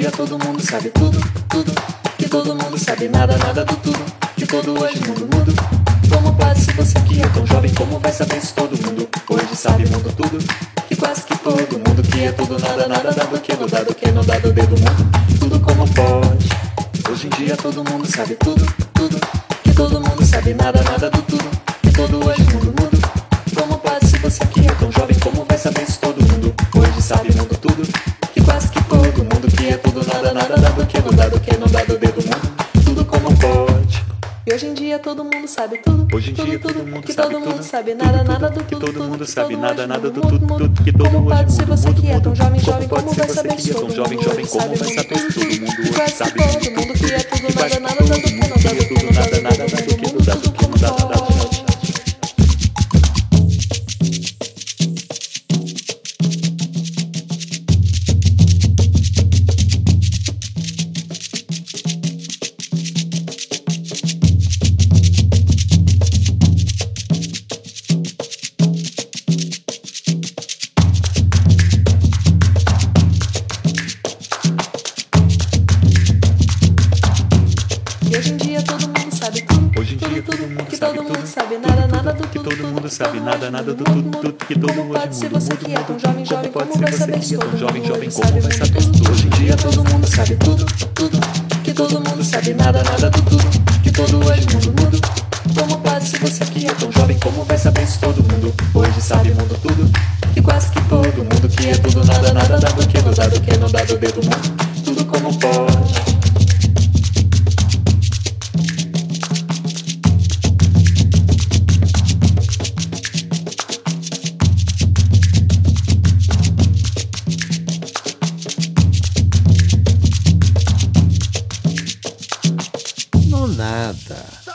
dia todo mundo sabe tudo, tudo. Que todo mundo sabe nada, nada do tudo. Que todo hoje mundo mudo. Como pode se você que é tão jovem, como vai saber se todo mundo hoje sabe mundo tudo? Que quase que todo mundo que é tudo nada, nada dado que não dado que não dado dedo mundo. Tudo como pode. Hoje em dia todo mundo sabe tudo, tudo. Que todo mundo sabe nada, nada do tudo. Mundo é tudo nada, nada dado que não dado que não dado dedo mundo. Tudo como pode. E hoje em dia todo mundo sabe tudo. Hoje em tudo, dia tudo, todo mundo que sabe todo mundo tudo, sabe tudo, nada, tudo, nada do que tudo, todo tudo, mundo sabe nada, nada do mundo, tudo, mundo, tudo, que todo Como hoje pode ser mundo, você mundo, que é tão mundo, jovem, jovem, como vai saber é todo tão jovem, mundo jovem, como sabe vai mundo saber se todo mundo sabe todo mundo mundo que é tudo nada, nada dado que mundo não é dado que tudo não nada, todo mundo que sabe todo mundo nada, nada do que tudo, todo tudo, mundo que sabe todo nada, nada do mundo, tudo, mundo, tudo, que todo hoje pode ser mundo, você mundo, que é tão mundo, jovem, jovem, como vai saber você se que é todo tão jovem, mundo jovem, como vai mundo, saber se tudo? hoje em dia todo mundo sabe tudo, tudo. Que todo mundo sabe nada, nada do tudo. Que todo hoje mundo, mundo. Como pode ser você que é tão jovem, como vai saber se todo mundo hoje sabe mundo tudo? Que quase que todo mundo que é tudo nada, nada dado que não dado que não dado dedo mundo. Tudo como pode. Nada.